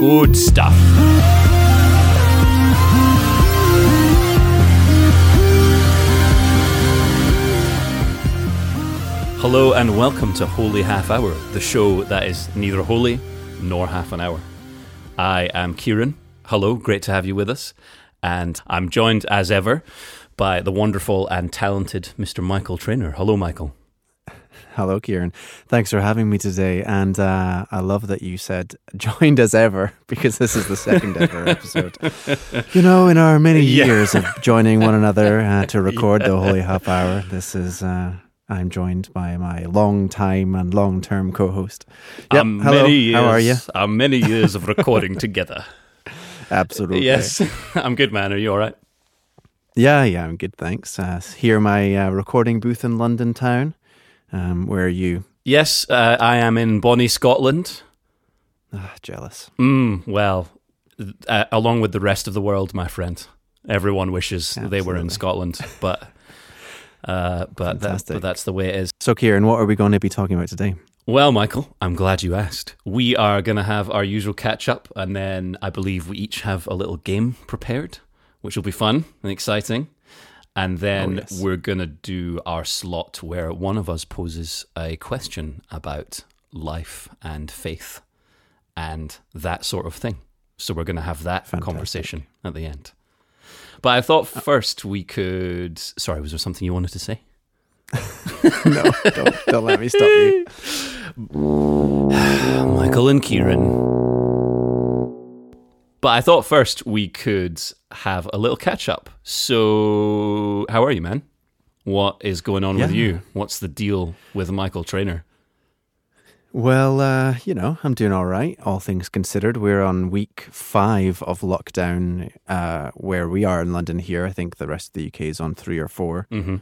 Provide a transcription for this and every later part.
Good stuff. Hello and welcome to Holy Half Hour, the show that is neither holy nor half an hour. I am Kieran. Hello, great to have you with us. And I'm joined as ever by the wonderful and talented Mr. Michael Trainer. Hello, Michael. Hello, Kieran. Thanks for having me today. And uh, I love that you said joined as ever because this is the second ever episode. You know, in our many Yeah. years of joining one another uh, to record the Holy Half Hour, this is. Uh, I'm joined by my long time and long term co host. Yep. Um, Hello. Years, How are you? uh, many years of recording together. Absolutely. Yes, I'm good, man. Are you all right? Yeah, yeah, I'm good. Thanks. Uh, here, my uh, recording booth in London town. Um, where are you? Yes, uh, I am in Bonnie, Scotland. Ah, jealous. Mm, well, uh, along with the rest of the world, my friend. Everyone wishes they were in Scotland, but uh, but, that, but that's the way it is. So, Kieran, what are we going to be talking about today? Well, Michael, I'm glad you asked. We are going to have our usual catch up, and then I believe we each have a little game prepared, which will be fun and exciting. And then Oh, yes. we're going to do our slot where one of us poses a question about life and faith and that sort of thing. So we're going to have that Fantastic. conversation at the end. But I thought uh, first we could. Sorry, was there something you wanted to say? no, don't, don't let me stop you. Michael and Kieran. But I thought first we could have a little catch up. So, how are you, man? What is going on with you? What's the deal with Michael Trainer? Well, uh, you know, I'm doing all right, all things considered. We're on week five of lockdown uh, where we are in London here. I think the rest of the UK is on three or four. hmm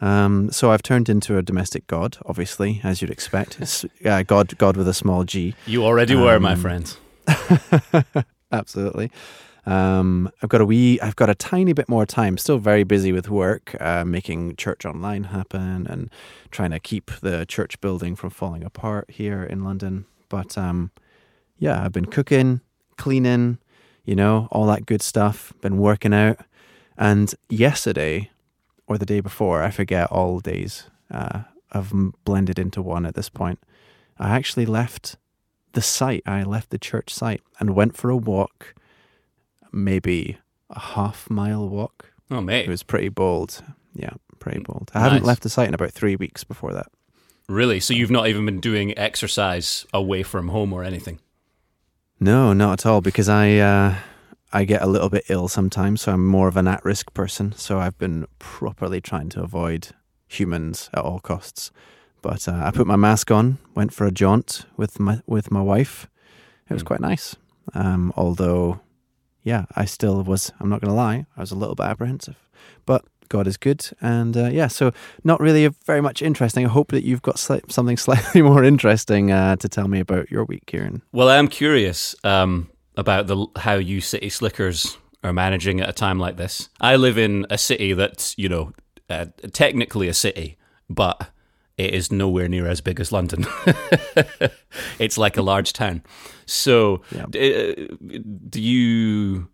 Um, so I've turned into a domestic god, obviously, as you'd expect. Uh, god, god with a small g. You already were, my Um, friend. Absolutely. Um, I've got a wee, I've got a tiny bit more time. Still very busy with work, uh, making church online happen and trying to keep the church building from falling apart here in London. But um, yeah, I've been cooking, cleaning, you know, all that good stuff. Been working out, and yesterday or the day before, I forget all days. Uh, I've blended into one at this point. I actually left the site. I left the church site and went for a walk, maybe a half mile walk. Oh, mate. It was pretty bold. Yeah, pretty bold. I haven't left the site in about three weeks before that. Really? So, you've not even been doing exercise away from home or anything? No, not at all. Because I uh, I get a little bit ill sometimes, so I'm more of an at-risk person. So I've been properly trying to avoid humans at all costs. But uh, I put my mask on, went for a jaunt with my with my wife. It was Mm. quite nice. Um, although, yeah, I still was. I'm not going to lie. I was a little bit apprehensive, but God is good, and uh, yeah. So not really very much interesting. I hope that you've got sli- something slightly more interesting uh, to tell me about your week, Kieran. Well, I am curious um, about the how you city slickers are managing at a time like this. I live in a city that's, you know, uh, technically a city, but it is nowhere near as big as London. it's like a large town. So, Yeah. uh, do you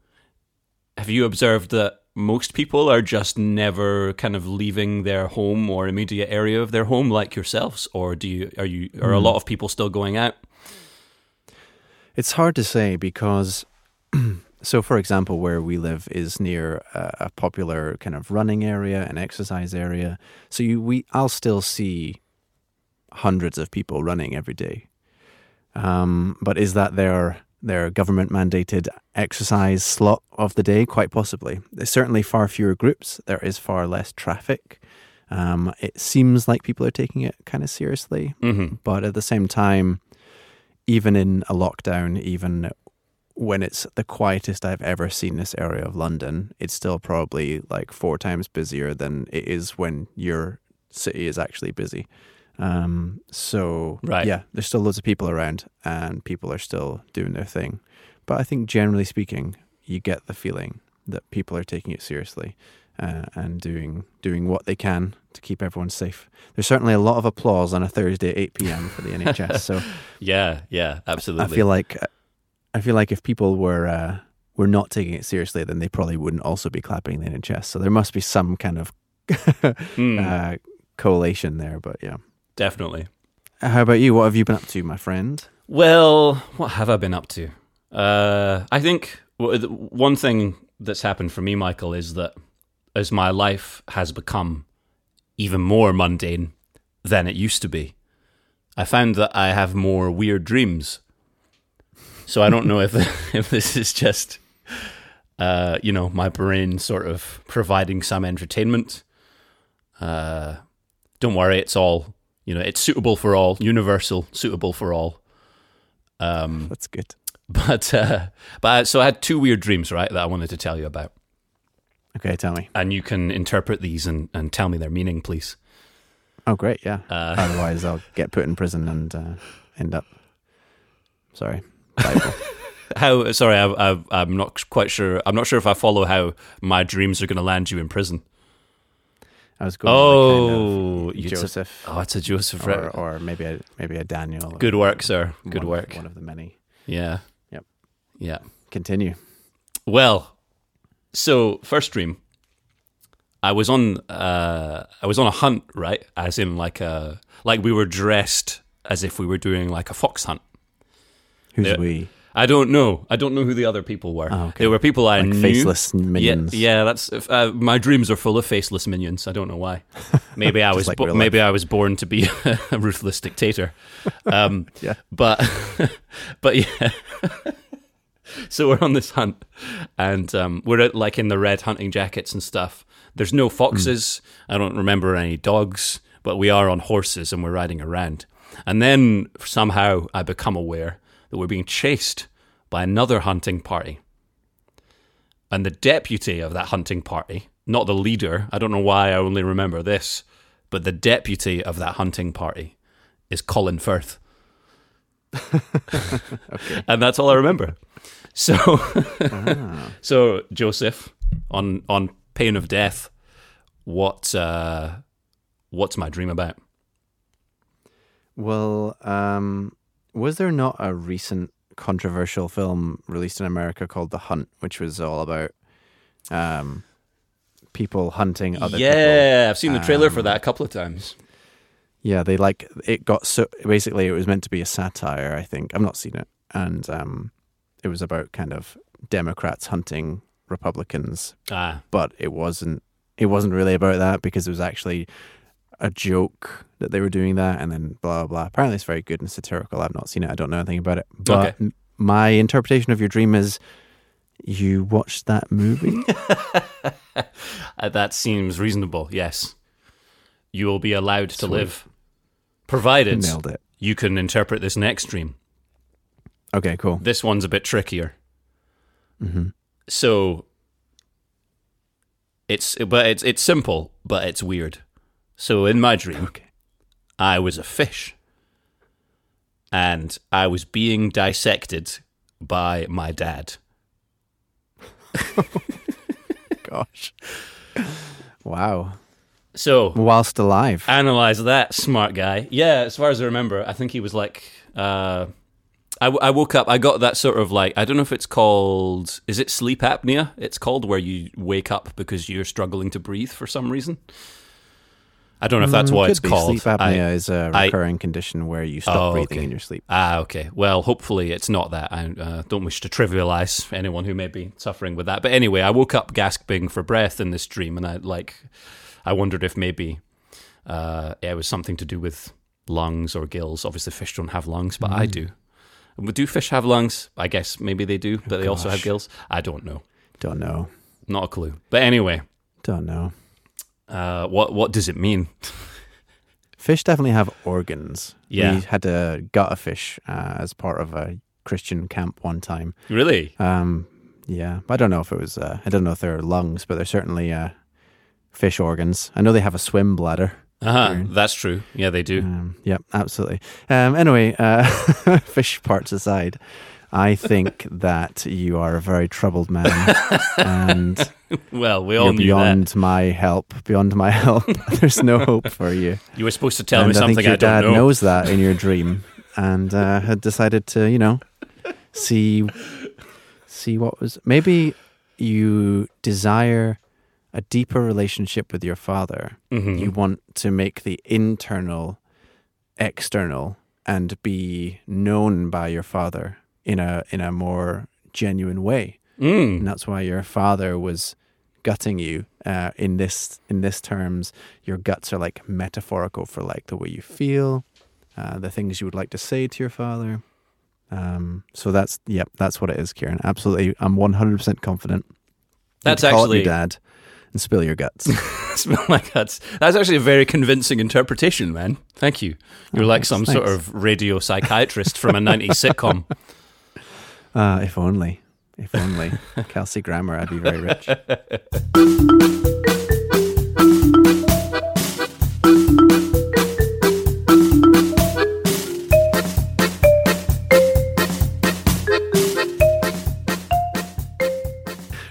have you observed that most people are just never kind of leaving their home or immediate area of their home like yourselves, or do you are you are a lot of people still going out? It's hard to say because, so for example, where we live is near a, a popular kind of running area, an exercise area. So you, we, I'll still see hundreds of people running every day. Um, but is that their their government mandated exercise slot of the day? Quite possibly. There's certainly far fewer groups. There is far less traffic. Um, it seems like people are taking it kind of seriously. Mm-hmm. But at the same time, even in a lockdown, even when it's the quietest I've ever seen this area of London, it's still probably like four times busier than it is when your city is actually busy. Um, so Right. yeah, there's still loads of people around and people are still doing their thing. But I think generally speaking, you get the feeling that people are taking it seriously uh, and doing doing what they can to keep everyone safe. There's certainly a lot of applause on a Thursday at 8 p.m. for the NHS. So Yeah, yeah, absolutely. I feel like I feel like if people were uh, were not taking it seriously, then they probably wouldn't also be clapping the NHS. So there must be some kind of Hmm, uh, correlation there. But yeah, definitely. how about you? What have you been up to, my friend? Well, what have I been up to? Uh, I think one thing that's happened for me, Michael, is that as my life has become even more mundane than it used to be, I found that I have more weird dreams. So I don't know if if this is just, uh, you know, my brain sort of providing some entertainment. Uh, don't worry, it's all you know. It's suitable for all, universal, suitable for all. Um, That's good. but uh, but so I had two weird dreams, right, that I wanted to tell you about, Okay, tell me. and you can interpret these and, and tell me their meaning, please. Oh, great. Yeah. Uh, Otherwise, I'll get put in prison and uh, end up. Sorry. Bible. how? Sorry, I, I, I'm not quite sure. I'm not sure if I follow how my dreams are going to land you in prison. I was going. Oh, kind of took- Joseph, Oh, it's a Joseph. or, or maybe a maybe a Daniel. Good work, sir. Good one, work. One of the many. Yeah. Yep. Yeah. Continue. Well, so first dream, I was on uh, I was on a hunt, right? As in like a like we were dressed as if we were doing like a fox hunt. Who's we? I don't know. I don't know who the other people were. Oh, okay. They were people I Like knew. faceless minions. yeah. yeah That's uh, my dreams are full of faceless minions. I don't know why. Maybe I was like bo- maybe I was born to be a ruthless dictator. Um, Yeah. but but yeah. so we're on this hunt, and um, we're at, like in the red hunting jackets and stuff. There's no foxes. I don't remember any dogs, but we are on horses and we're riding around. And then somehow I become aware that we're being chased by another hunting party. And the deputy of that hunting party, not the leader, I don't know why I only remember this, but the deputy of that hunting party is Colin Firth. And that's all I remember. So Ah. so Joseph, on on pain of death, what uh what's my dream about? Well, um, was there not a recent controversial film released in America called The Hunt, which was all about um, people hunting other people? yeah, I've seen the trailer for Um, that a couple of times. Yeah, they like it got so basically it was meant to be a satire, I think. I've not seen it. And um it was about kind of Democrats hunting Republicans, Ah, but it wasn't it wasn't really about that because it was actually a joke that they were doing that and then blah blah blah. Apparently it's very good and satirical. I've not seen it. I don't know anything about it. But Okay. my interpretation of your dream is you watched that movie? Uh, that seems reasonable. Yes, you will be allowed to Sweet. live, provided you can interpret this next dream. Okay, cool. This one's a bit trickier. hmm So it's but it's it's simple, but it's weird. So in my dream, Okay. I was a fish, and I was being dissected by my dad. Gosh. Wow. So Whilst alive. analyze that, smart guy. Yeah, as far as I remember, I think he was like. Uh, I, w- I woke up. I got that sort of like I don't know if it's called. Is it sleep apnea? It's called where you wake up because you're struggling to breathe for some reason. I don't know if that's Mm, what it's be. called. Sleep apnea I- is a recurring condition where you stop Oh, breathing okay. in your sleep. Ah, okay. Well, hopefully it's not that. I uh, don't wish to trivialize anyone who may be suffering with that. But anyway, I woke up gasping for breath in this dream, and I like, I wondered if maybe uh, it was something to do with lungs or gills. Obviously, fish don't have lungs, but I do. Do fish have lungs? I guess maybe they do, but they also have gills. I don't know. Don't know. Not a clue. But anyway, Don't know. Uh, what what does it mean? Fish definitely have organs. Yeah. We had to gut a fish uh, as part of a Christian camp one time. Really? Um, yeah, I don't know if it was. Uh, I don't know if they're lungs, but they're certainly uh, fish organs. I know they have a swim bladder. Uh-huh. That's true. Yeah, they do. Um, yep, absolutely. Um, anyway, uh, fish parts aside, I think that you are a very troubled man, and Well, we all you're knew beyond my help. Beyond my help, there's no hope for you. You were supposed to tell and me I something think your I don't dad know. knows that in your dream, and uh, had decided to, you know, see see what was maybe you desire a deeper relationship with your father. Mhm. You want to make the internal external and be known by your father in a in a more genuine way. Mm. And that's why your father was gutting you uh, in this in this terms. Your guts are like metaphorical for like the way you feel, uh, the things you would like to say to your father. Um, so that's yep, that's what it is, Kieran. Absolutely, I'm 100 percent confident. That's actually your dad and spill your guts. smell like that's that's actually a very convincing interpretation, man. Thank you. You're Oh, like thanks, some sort of radio psychiatrist from a 90s sitcom. uh, if only, if only Kelsey Grammer, I'd be very rich.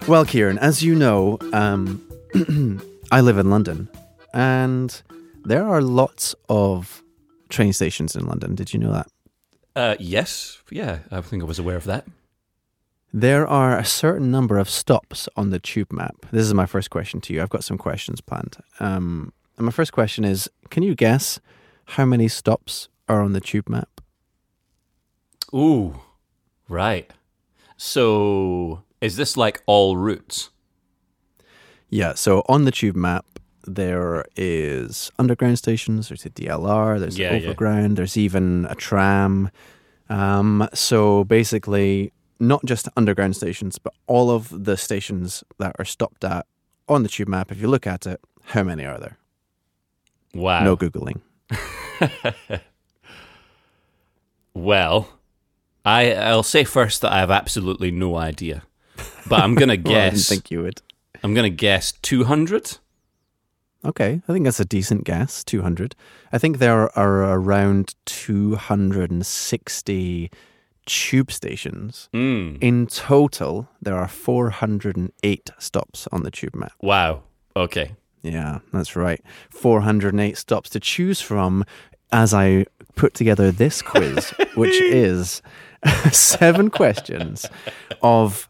Well, Kieran, as you know, um, I live in London, and there are lots of train stations in London. Did you know that? Uh, yes, yeah, I think I was aware of that. There are a certain number of stops on the tube map. This is my first question to you. I've got some questions planned. Um, and my first question is Can you guess how many stops are on the tube map? Ooh, right. So, is this like all routes? Yeah, so on the tube map, there is underground stations, there's a DLR, there's Yeah, yeah. overground, there's even a tram. Um, so basically, not just underground stations, but all of the stations that are stopped at on the tube map, if you look at it, how many are there? Wow. No Googling. Well, I I'll say first that I have absolutely no idea, but I'm gonna Well, I didn't guess. think you would. I'm gonna guess 200. Okay, I think that's a decent guess. Two hundred. I think there are around two hundred and sixty tube stations. Mm. In total, there are four hundred and eight stops on the tube map. Wow. Okay. Yeah, that's right. Four hundred and eight stops to choose from. As I put together this quiz, which is seven questions of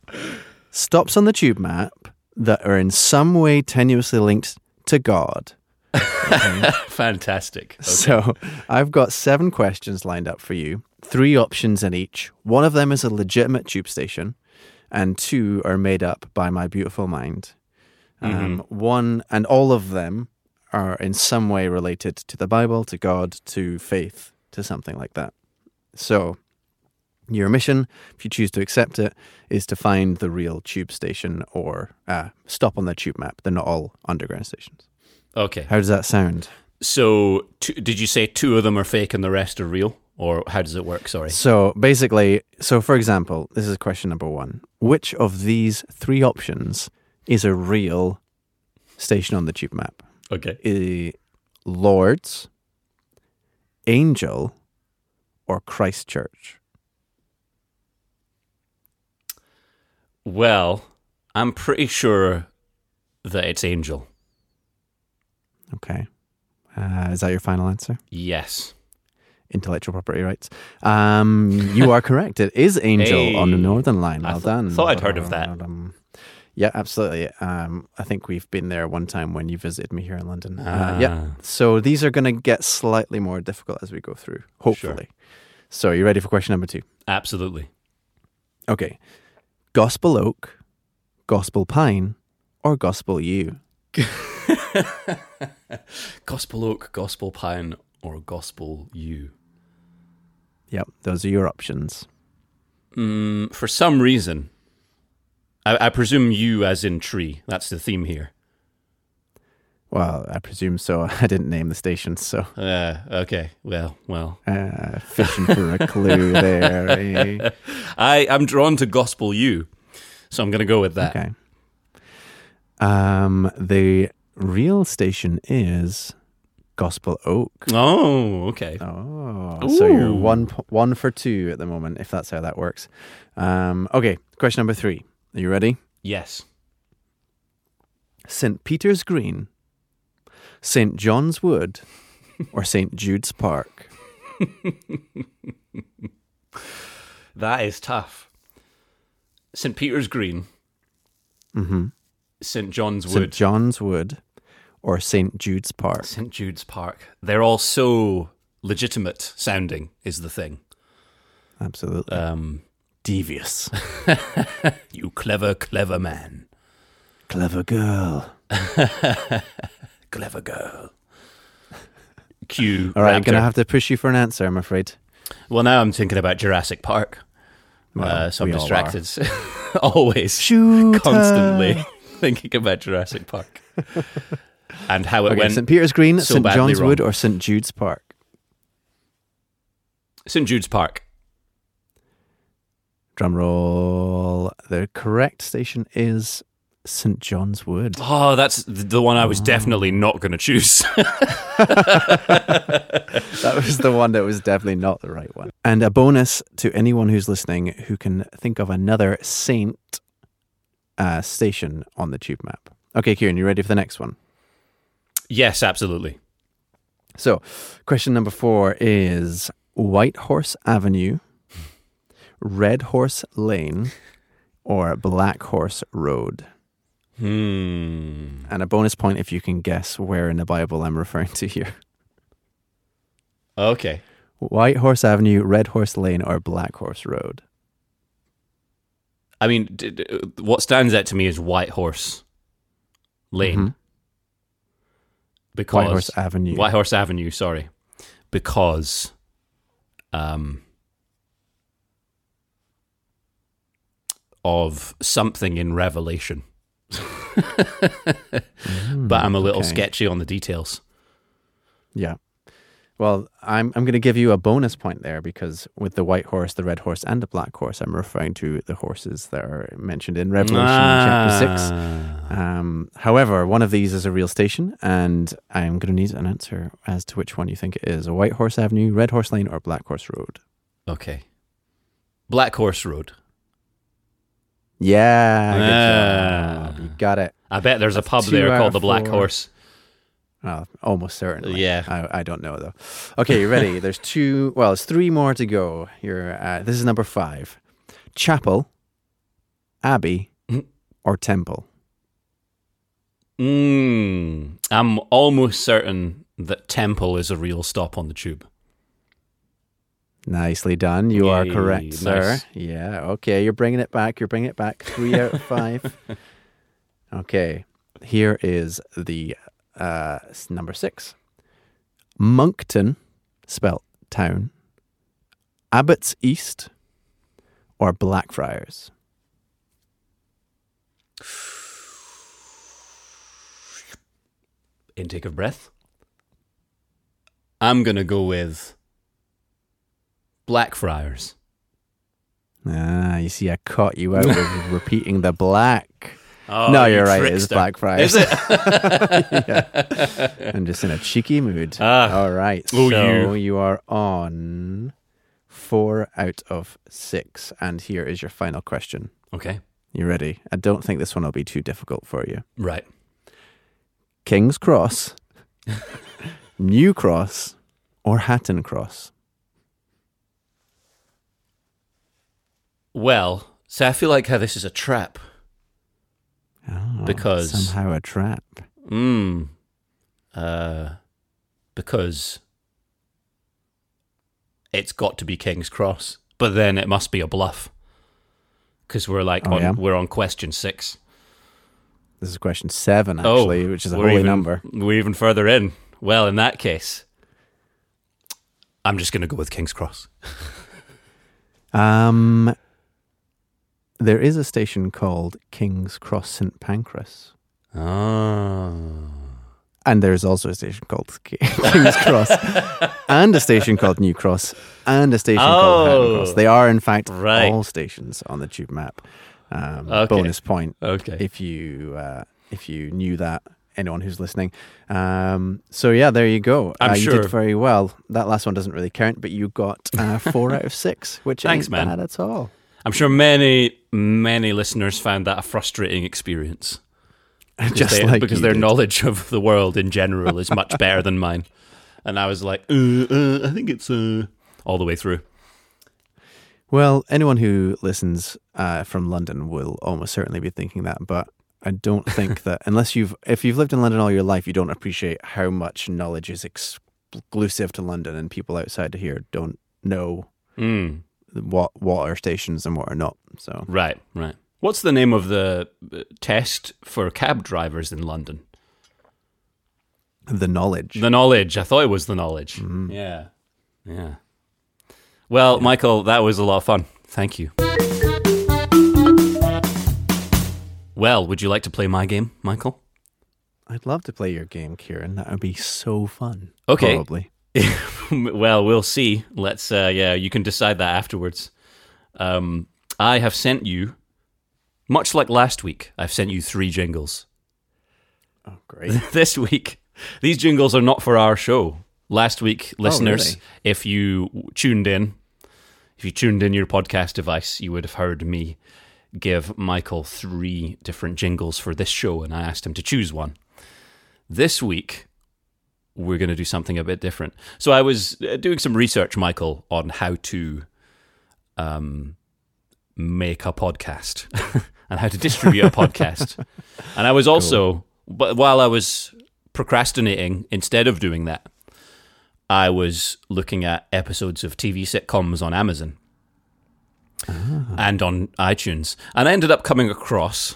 stops on the tube map that are in some way tenuously linked to God. Fantastic. Okay. So I've got seven questions lined up for you, three options in each. One of them is a legitimate tube station, and two are made up by my beautiful mind. Um, one, and all of them are in some way related to the Bible, to God, to faith, to something like that. So your mission, if you choose to accept it, is to find the real tube station or uh, stop on the tube map. They're not all underground stations. Okay. How does that sound? So, two, did you say two of them are fake and the rest are real, or how does it work? Sorry. So basically, so for example, this is question number one. Which of these three options is a real station on the tube map? Okay. I- Lord's, Angel, or Christchurch? Well, I'm pretty sure that it's Angel. Okay. Uh, is that your final answer? Yes. Intellectual property rights. Um, you are correct. It is Angel on the Northern Line. I Well th- done. thought I'd heard of that. Um, yeah, absolutely. Um, I think we've been there one time when you visited me here in London. Uh, Ah. yeah. So these are going to get slightly more difficult as we go through, hopefully. So you ready for question number two? Absolutely. Okay. Gospel oak, gospel pine, or gospel yew? Gospel oak, gospel pine, or gospel yew. Yep, those are your options. Mm, for some reason, I, I presume you as in tree. That's the theme here. Well, I presume so. I didn't name the stations, so Uh, okay. Well, well. uh, fishing for a clue there. eh? I am drawn to gospel yew, so I'm going to go with that. Okay. Um, the real station is Gospel Oak. Oh, okay. Oh, so you're one one for two at the moment, if that's how that works. Um, okay, question number three. Are you ready? Yes. St. Peter's Green, St. John's Wood, or St. Jude's Park? That is tough. St. Peter's Green, Mm-hmm. St. John's Wood. St. John's Wood or St. Jude's Park. St. Jude's Park. They're all so legitimate sounding, is the thing. Absolutely. Um, Devious. you clever, clever man. Clever girl. Clever girl. Q. All right, I'm going to have to push you for an answer, I'm afraid. Well, now I'm thinking about Jurassic Park. Well, uh, so I'm we all are. distracted. Always. Shooter. Constantly thinking about Jurassic Park. and how it Okay, went. St. Peter's Green, so St. John's Wood, or St. Jude's Park? St. Jude's Park. Drum roll. The correct station is St. John's Wood. Oh, that's the one I was definitely not going to choose. That was the one that was definitely not the right one. And a bonus to anyone who's listening who can think of another Saint uh, station on the tube map. Okay, Kieran, you ready for the next one? yes, absolutely. So, question number four is White Horse Avenue, Red Horse Lane, or Black Horse Road? Hmm. And a bonus point if you can guess where in the Bible I'm referring to here. Okay. White Horse Avenue, Red Horse Lane, or Black Horse Road? I mean, d- d- what stands out to me is White Horse Lane. Mhm. Because White Horse Avenue. White Horse Avenue, sorry. Because um of something in Revelation. But I'm a little Mm, okay. sketchy on the details. Yeah. Well, I'm I'm going to give you a bonus point there because with the white horse, the red horse, and the black horse, I'm referring to the horses that are mentioned in Revelation chapter six. Ah. Um, however, one of these is a real station, and I'm going to need an answer as to which one you think it is: a White Horse Avenue, Red Horse Lane, or Black Horse Road. Okay. Black Horse Road. Yeah, Ah. job. You got it. I bet there's a pub there called the Black four. Horse. Oh, almost certainly. Yeah. I, I don't know though. Okay, you ready? There's two. Well, it's three more to go. You're. Uh, this is number five. Chapel, abbey, or temple. Mm, I'm almost certain that Temple is a real stop on the tube. Nicely done. You are Yay, correct, sir. nice. Yeah. Okay, you're bringing it back. You're bringing it back. Three out of five. Okay. Here is the uh, number six. Moncton, spelt town. Abbots East, or Blackfriars. Intake of breath. I'm gonna go with Blackfriars. Ah, you see, I caught you out with repeating the black. Oh, no, you you're right. It is trickster. Blackfriars. Is it? I'm just in a cheeky mood. Ah. All right. So you. you are on four out of six. And here is your final question. okay. You ready? I don't think this one will be too difficult for you. Right. King's Cross, New Cross, or Hatton Cross? Well, so I feel like how this is a trap. Oh, Because- somehow a trap. Mm. Uh, because it's got to be King's Cross, but then it must be a bluff. Because we're like Oh, on, yeah? we're on question six. This is question seven, actually, which is a Oh, holy even- number. We're even further in. Well, in that case, I'm just going to go with King's Cross. Um, there is a station called King's Cross St Pancras, Oh. and there's also a station called King's Cross, and a station called New Cross, and a station called Hatton Cross. Oh. They are, in fact, Right. all stations on the tube map. Um, Okay. Bonus point Okay. if you uh, if you knew that. Anyone who's listening. Um, so yeah, there you go. I'm uh, You sure- did very well. That last one doesn't really count, but you got uh, four out of six, which Thanks, ain't man. bad at all. I'm sure many, many listeners found that a frustrating experience. Just they- like because their did. knowledge of the world in general is much better than mine. And I was like, uh, uh, I think it's uh, all the way through. Well, anyone who listens uh, from London will almost certainly be thinking that, but I don't think that unless you've if you've lived in London all your life, you don't appreciate how much knowledge is exclusive to London, and people outside of here don't know Mm. What what are stations and what are not. So Right, right. What's the name of the uh, test for cab drivers in London? the knowledge. The knowledge. I thought it was the knowledge. Yeah. Yeah. Well, Michael, that was a lot of fun. Thank you. Well, would you like to play my game, Michael? I'd love to play your game, Kieran. That would be so fun. Okay. Probably. well, we'll see. Let's, uh, yeah, you can decide that afterwards. Um, I have sent you, much like last week, I've sent you three jingles. Oh, great. this week, these jingles are not for our show. Last week, listeners, really? if you tuned in, if you tuned in your podcast device, you would have heard me give Michael three different jingles for this show, and I asked him to choose one. This week, we're going to do something a bit different. So I was uh, doing some research, Michael, on how to um, make a podcast and how to distribute a podcast. And I was also, but while I was procrastinating, instead of doing that, I was looking at episodes of TV sitcoms on Amazon and on iTunes. And I ended up coming across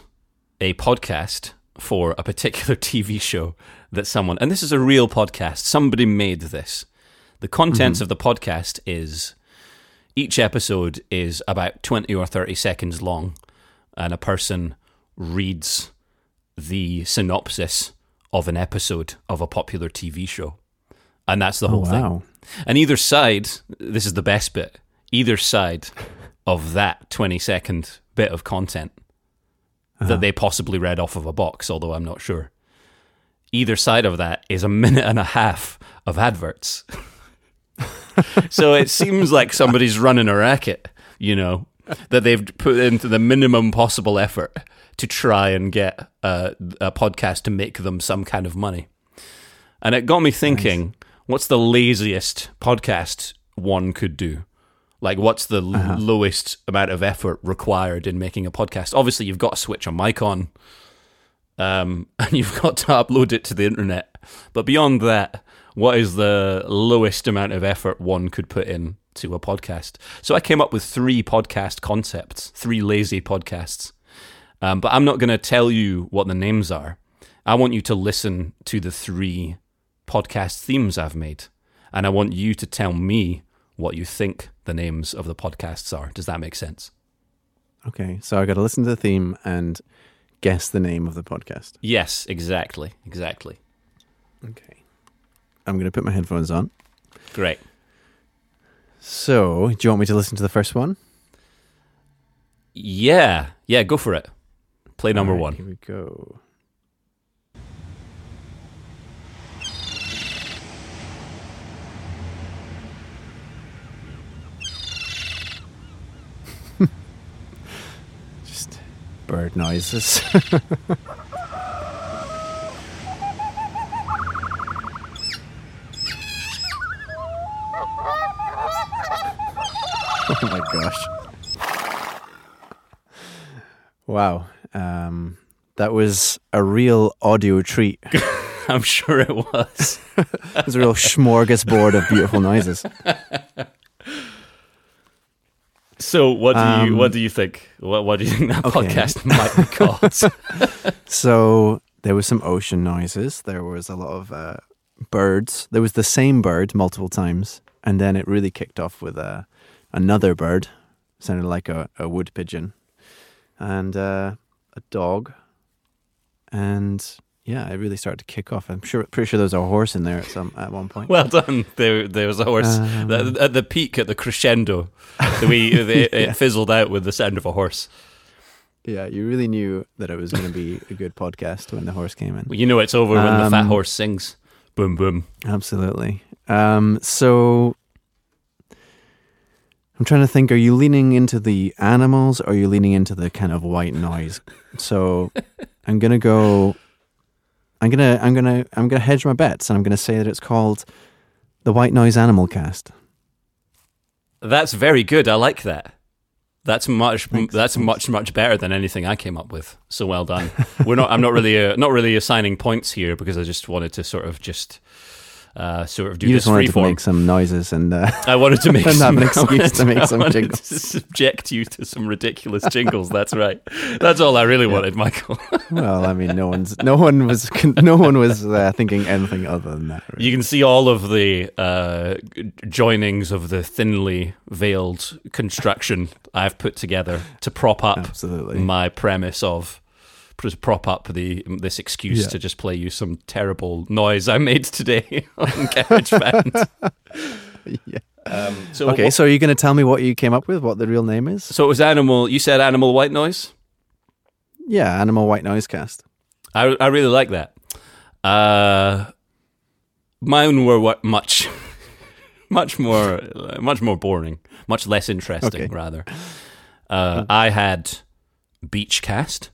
a podcast for a particular TV show that someone, and this is a real podcast, somebody made this. The contents mm-hmm. of the podcast is each episode is about 20 or 30 seconds long, and a person reads the synopsis of an episode of a popular TV show. And that's the oh, whole thing. wow. And either side, this is the best bit, either side of that 20 second bit of content that uh-huh. they possibly read off of a box, although I'm not sure. Either side of that is a minute and a half of adverts. so it seems like somebody's running a racket, you know, that they've put into the minimum possible effort to try and get a, a podcast to make them some kind of money. And it got me thinking, what's the laziest podcast one could do? Like, what's the l- lowest amount of effort required in making a podcast? Obviously, you've got to switch a mic on, um, and you've got to upload it to the internet. But beyond that, what is the lowest amount of effort one could put in to a podcast? So I came up with three podcast concepts, three lazy podcasts. Um, but I'm not going to tell you what the names are. I want you to listen to the three podcast themes I've made. And I want you to tell me what you think the names of the podcasts are. Does that make sense? Okay, so I got to listen to the theme and guess the name of the podcast. Yes, exactly. Exactly. Okay. I'm going to put my headphones on. Great. So, do you want me to listen to the first one? Yeah. Yeah, go for it. Play number right, one. Here we go. Just bird noises. oh my gosh. Wow. Um, that was a real audio treat. I'm sure it was. it was a real smorgasbord of beautiful noises. So, what do you Um, what do you think? What what do you think that okay. podcast might be called? So there was some ocean noises. There was a lot of uh, birds. There was the same bird multiple times, and then it really kicked off with uh, another bird, sounded like a, a wood pigeon, and uh, a dog, and yeah, it really started to kick off. I'm sure, pretty sure there was a horse in there at some at one point. well done. There there was a horse Um, The- at the peak at the crescendo. We it, it fizzled out with the sound of a horse. yeah, you really knew that it was going to be a good podcast when the horse came in. You know it's over when the fat Um, horse sings. Boom boom. Absolutely. Um, so I'm trying to think. Are you leaning into the animals, or are you leaning into the kind of white noise? So I'm gonna go. I'm gonna. I'm gonna. I'm gonna hedge my bets, and I'm gonna say that it's called the White Noise Animal Cast. That's very good. I like that. That's much. Thanks, that's much much better than anything I came up with. So well done. We're not. I'm not really. Uh, not really assigning points here because I just wanted to sort of just. Uh, sort of do you just wanted to make some noises and uh, I wanted to make and some, have an excuse to make some jingles. to subject you to some ridiculous jingles. That's right. That's all I really wanted, Michael. well, I mean, no one's no one was no one was uh, thinking anything other than that. really. You can see all of the uh, joinings of the thinly veiled construction I've put together to prop up Absolutely. my premise of to prop up the this excuse Yeah. to just play you some terrible noise I made today on GarageBand. yeah. um, so Okay, what- so are you going to tell me what you came up with? What the real name is? so it was animal. You said animal white noise. Yeah, Animal White Noise Cast. I I really like that. Uh, mine were what much, much more, much more boring, much less interesting. Okay. Rather, uh, I had beach cast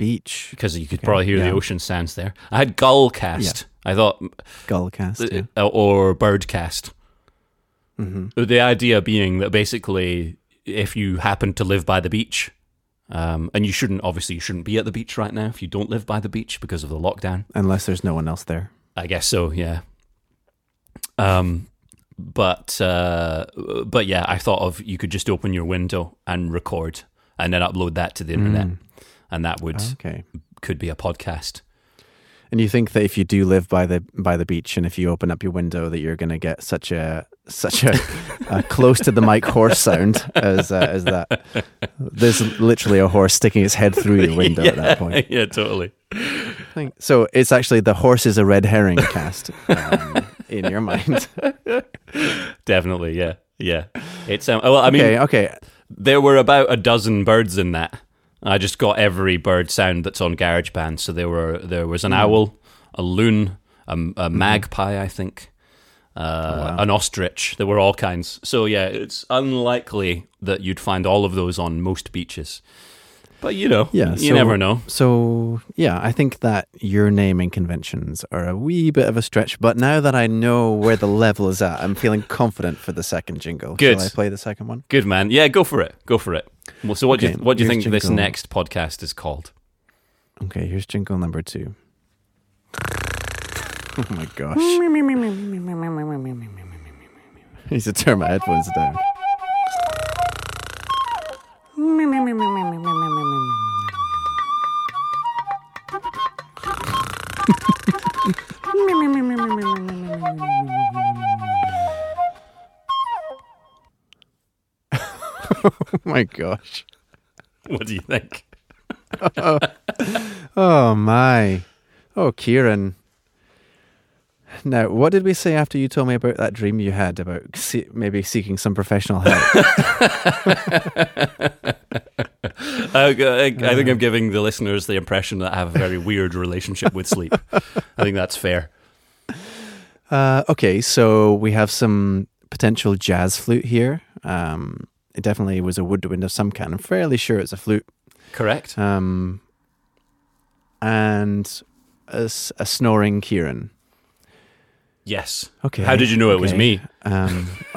Beach because you could Okay, probably hear the ocean sounds there. I had gull cast. I thought, Gull Cast. Yeah. uh, or bird cast. hmm The idea being that basically, if you happen to live by the beach. Um, and you shouldn't, obviously, you shouldn't be at the beach right now if you don't live by the beach because of the lockdown. Unless there's no one else there. I guess so, yeah. Um, but uh, but yeah, I thought of you could just open your window and record, and then upload that to the internet, Mm. And that would Okay. could be a podcast. And you think that if you do live by the by the beach, and if you open up your window, that you're going to get such a such a, a close to the mic horse sound as uh, as that. There's literally a horse sticking its head through your window at that point. yeah, totally. So it's actually the horse is a red herring cast um, in your mind. Definitely, yeah, yeah. It's um, well, I mean, okay, okay. there were about a dozen birds in that. I just got every bird sound that's on GarageBand. So there were there was an owl, a loon, a, a magpie, I think, uh, wow. an ostrich. There were all kinds. So yeah, it's unlikely that you'd find all of those on most beaches. But you know, Yeah, you so- never know. So yeah, I think that your naming conventions are a wee bit of a stretch. But now that I know where the level is at, I'm feeling confident for the second jingle. Good. Shall I play the second one? Good man. Yeah, go for it. Go for it. Well, so what do you what do you here's think this next podcast is called? Okay, here's jingle number two. Oh my gosh. I need to turn my headphones down. Oh my gosh. What do you think? Oh my. Oh, Kieran. Now, what did we say after you told me about that dream you had about se- maybe seeking some professional help? I, I, I think I'm giving the listeners the impression that I have a very weird relationship with sleep. I think that's fair. Uh, okay, so we have some potential jazz flute here. Um, it definitely was a woodwind of some kind. I'm fairly sure it's a flute. Correct. Um, and a snoring Kieran. Yes. Okay. How did you know it was me? Um,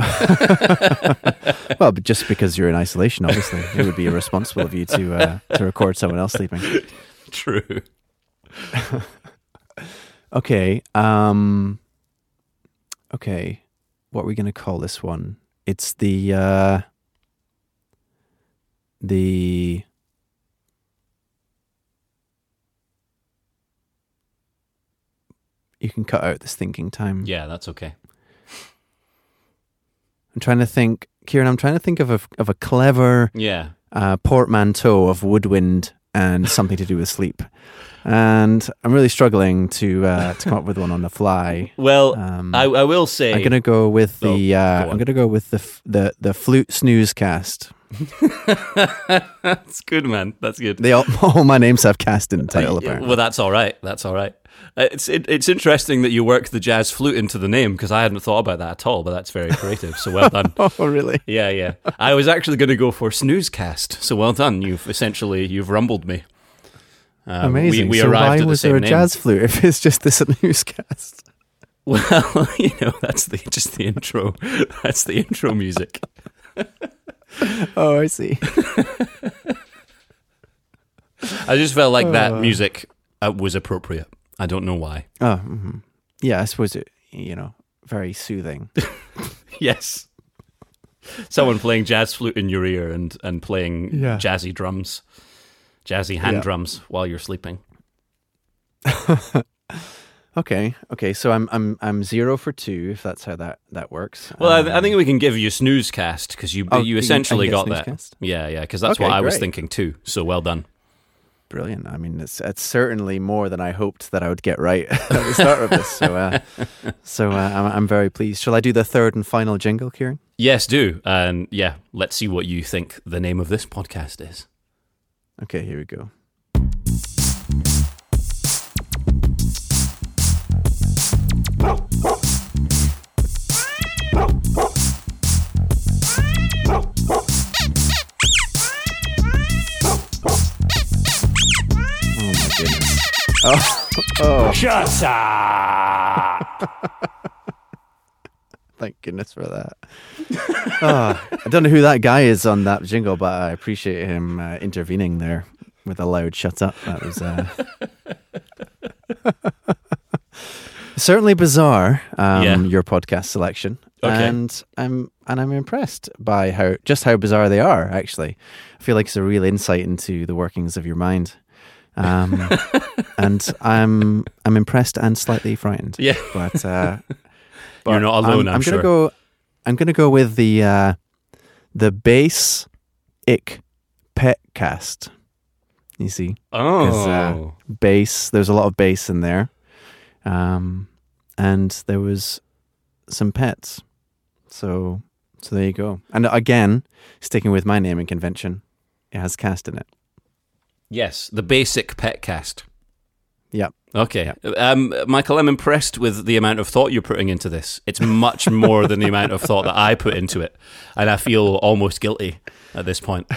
well, but just because you're in isolation, obviously, it would be irresponsible of you to uh, to record someone else sleeping. True. Okay. Um, okay. What are we going to call this one? It's the uh, the you can cut out this thinking time. Yeah, that's okay. I'm trying to think, Kieran. I'm trying to think of a of a clever Yeah. uh, portmanteau of woodwind and something to do with sleep, and I'm really struggling to uh, to come up with one on the fly. Well, Um, I, I will say. I'm gonna go with the. Oh, uh, go. I'm gonna go with the f- the the flute snooze cast. That's good, man. That's good. They all, all my names have cast in the title. Apparently, well, that's all right. That's all right. Uh, It's it, it's interesting that you work the jazz flute into the name because I hadn't thought about that at all. But that's very creative. So well done. oh really? Yeah, yeah. I was actually going to go for snoozecast. So well done. You've essentially you've rumbled me. Um, Amazing. We, we so arrived why at the was same there a name. jazz flute if it's just the snooze cast? Well, you know, that's the just the intro. That's the intro music. oh, I see. I just felt like that Uh. music uh, was appropriate. I don't know why. Oh, mhm. yeah. I suppose it. You know, very soothing. Yes. Someone playing jazz flute in your ear and, and playing Yeah. jazzy drums, jazzy hand Yeah. drums while you're sleeping. Okay, okay. So I'm I'm I'm zero for two, if that's how that that works. Well, I, I Um, think we can give you snoozecast because you Oh, you essentially got that. snoozecast? Yeah, yeah, because that's Okay, what I was thinking too. So well done. brilliant. I mean, it's it's certainly more than I hoped that I would get right at the start of this. So, uh, so uh, I'm I'm very pleased. Shall I do the third and final jingle, Kieran? Yes, do. And yeah, let's see what you think the name of this podcast is. Okay, here we go. Oh, oh, Shut up! thank goodness for that. Oh, I don't know who that guy is on that jingle, but I appreciate him uh, intervening there with a loud shut up. That was uh... certainly bizarre. Um, Yeah. Your podcast selection, Okay. and I'm and I'm impressed by how just how bizarre they are. Actually, I feel like it's a real insight into the workings of your mind. Um, and I'm I'm impressed and slightly frightened. Yeah. but uh, but You're not alone, I'm, I'm sure. gonna go. I'm gonna go with the uh, the base ick pet cast. You see, oh. uh, bass. There's a lot of bass in there, um, and there was some pets. So, so there you go. And again, sticking with my naming convention, it has cast in it. Yes, the basic pet cast. Yep. Okay. Um, Michael, I'm impressed with the amount of thought you're putting into this. It's much more than the amount of thought that I put into it. And I feel almost guilty at this point.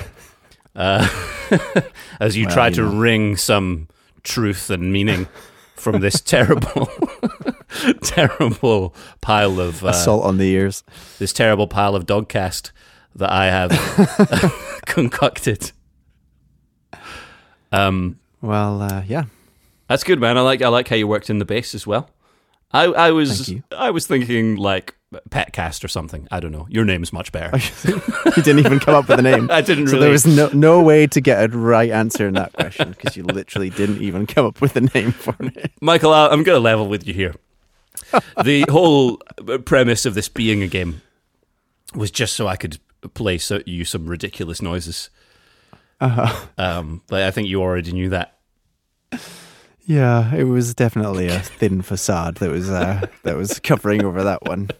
Uh, as you Well, try you to know. wring some truth and meaning from this terrible, terrible pile of uh, Assault on the ears. this terrible pile of dogcast that I have concocted. Um, Well, uh, yeah. that's good, man. I like I like how you worked in the bass as well. I I was. I was thinking like Petcast or something. I don't know. Your name's much better. you didn't even come up with a name. I didn't So really. there was no no way to get a right answer in that question because you literally didn't even come up with a name for it. Michael, I'm going to level with you here. the whole premise of this being a game was just so I could play so, you some ridiculous noises. Uh, Um, but I think you already knew that. yeah, it was definitely a thin facade that was uh, that was covering over that one.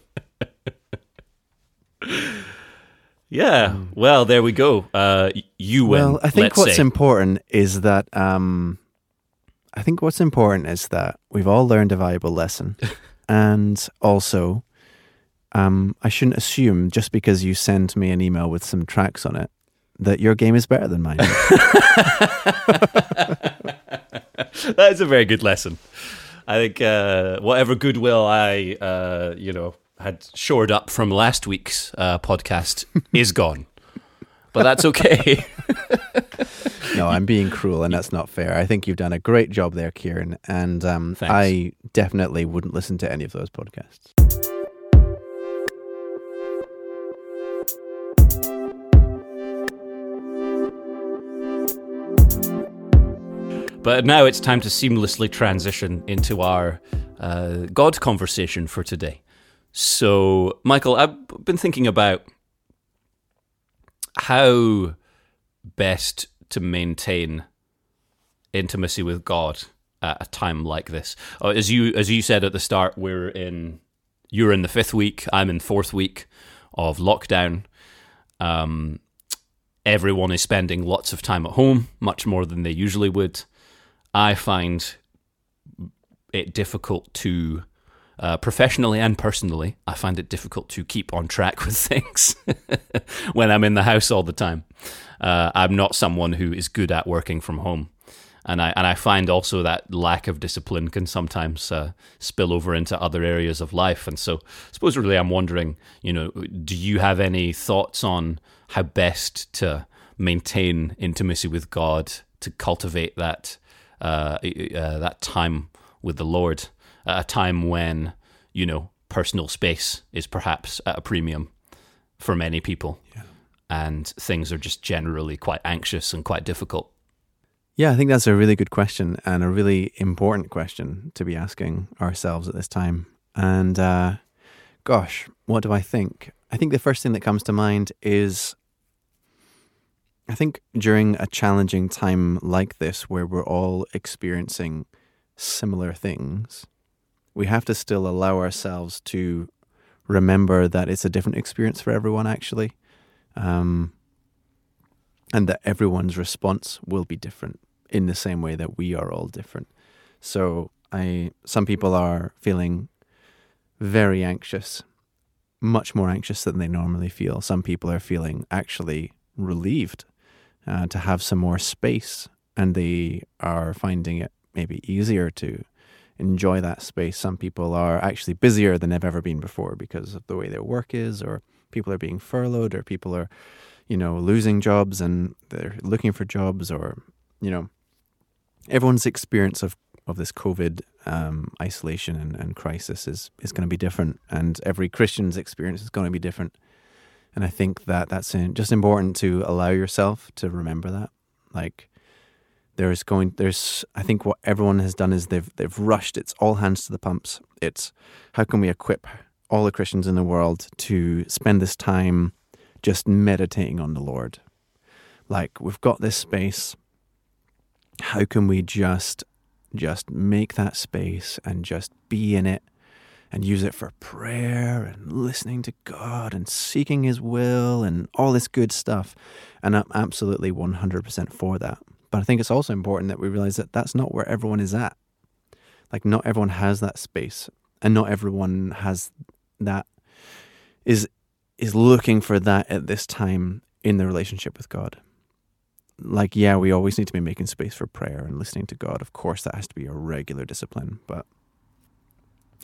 Yeah. Well, there we go. Uh, you win. Well, I think what's say. important is that um, I think what's important is that we've all learned a valuable lesson, and also, um, I shouldn't assume just because you send me an email with some tracks on it that your game is better than mine. that is a very good lesson. I think uh, whatever goodwill I, uh, you know, had shored up from last week's uh, podcast is gone. But that's okay. no, I'm being cruel, and that's not fair. I think you've done a great job there, Kieran, and um, I definitely wouldn't listen to any of those podcasts. But now it's time to seamlessly transition into our uh, God conversation for today. So, Michael, I've been thinking about how best to maintain intimacy with God at a time like this. Uh, as you as you said at the start, we're in you're in the fifth week, I'm in fourth week of lockdown. Um, everyone is spending lots of time at home, much more than they usually would. I find it difficult to uh, professionally and personally, I find it difficult to keep on track with things when I'm in the house all the time. Uh, I'm not someone who is good at working from home. and I and I find also that lack of discipline can sometimes uh, spill over into other areas of life. And so, suppose really, I'm wondering, you know, do you have any thoughts on how best to maintain intimacy with God, to cultivate that uh, uh, that time with the Lord, a time when you know personal space is perhaps at a premium for many people, Yeah. and things are just generally quite anxious and quite difficult. Yeah, I think that's a really good question and a really important question to be asking ourselves at this time. And uh, gosh, what do I think? I think the first thing that comes to mind is I think during a challenging time like this, where we're all experiencing similar things, we have to still allow ourselves to remember that it's a different experience for everyone, actually. Um, and that everyone's response will be different in the same way that we are all different. So I some people are feeling very anxious, much more anxious than they normally feel. Some people are feeling actually relieved uh, to have some more space, and they are finding it maybe easier to enjoy that space. Some people are actually busier than they've ever been before because of the way their work is, or people are being furloughed, or people are, you know, losing jobs and they're looking for jobs, or you know, everyone's experience of of this COVID um, isolation and, and crisis is is going to be different, and every Christian's experience is going to be different. And I think that that's just important to allow yourself to remember that, like there's going there's I think what everyone has done is they've they've rushed. It's all hands to the pumps. It's how can we equip all the Christians in the world to spend this time just meditating on the Lord. Like we've got this space. How can we just just make that space and just be in it and use it for prayer and listening to God and seeking his will and all this good stuff. And I'm absolutely 100% for that. But I think it's also important that we realize that that's not where everyone is at. Like, not everyone has that space, and not everyone has that is is looking for that at this time in the relationship with God. Like, yeah, we always need to be making space for prayer and listening to God. Of course, that has to be a regular discipline. But